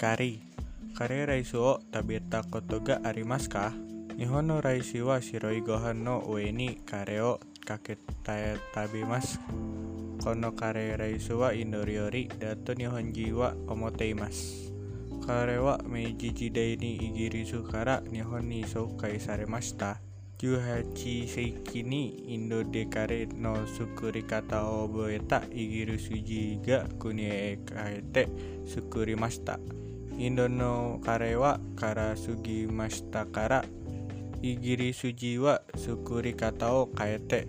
kari kare raisuo tabeta koto ga arimasu ka? Nihon no raisi wa shiroi gohan no ue ni kare o kaketa tabimasu. Kono kare raisu wa indoor yori dato nihonji wa omoteimasu. Kare wa meiji jidai ni igirisu kara nihon ni soukai saremashita. Juhachi seiki ni indo kare no sukuri kata oboeta igirisu jiga kunie kaite sukuri mashita. イ。ンドの彼はから過ぎましたから、イギリス人は作り方を変えて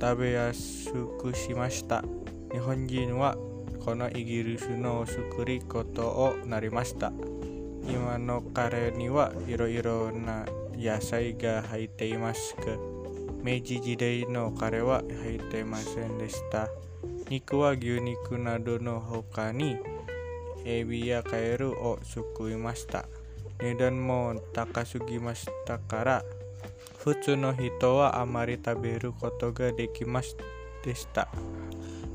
食べやすくしました。日本人はこのイギリスの作りことをなりました。今の彼にはいろいろな野菜が入っていますが、明治時代の彼は入っていませんでした。肉は牛肉などの他に、エビやカエルを救いました。値段も高すぎましたから、普通の人はあまり食べることができませんでした。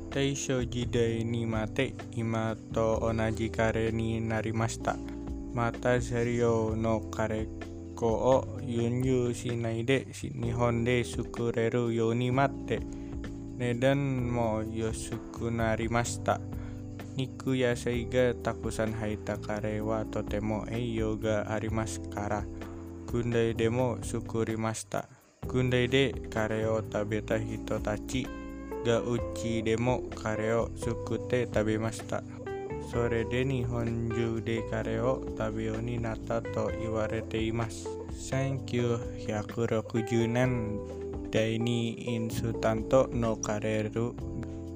大正時代にまで今と同じカレーになりました。またセリオのカレー粉を輸入しないで日本で作れるようになって値段も安くなりました Niku yasaiga takusan haita karewa totemo e eh, yoga arimas kara. Gundai demo sukurimasta. Gundai de kareo tabeta hito tachi. Ga uchi demo kareo sukute tabemasta. Sore de nihonju de kareo tabioni nata to iwarete imasu. Thank you Hyakuroku Junan Daini Insutanto no Kareru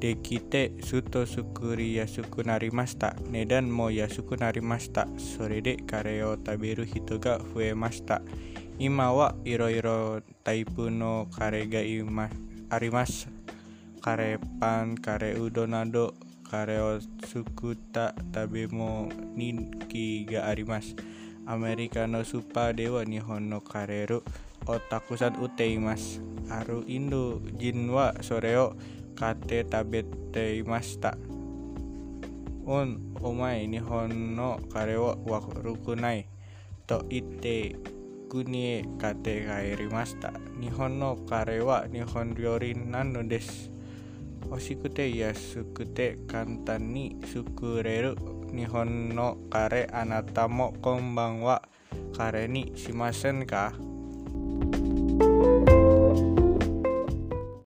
dekite suto sukuri yasuku narimasta nedan mo yasuku narimasta sorede kareo tabiru hitoga fue masta imawa iro iro taipu no karega ima arimas karepan kare udonado kareo suku ta tabemo ninki ga arimas americano supa dewa nihon no kareru otakusan uteimas aru indo jinwa soreo 買って食べていました。うんお前日本のカレーは悪くないと言って国へ家庭て帰りました。日本のカレーは日本料理なのです。欲しくて安くて簡単に作れる。日本のカレーあなたもこんばんは。カレーにしませんか？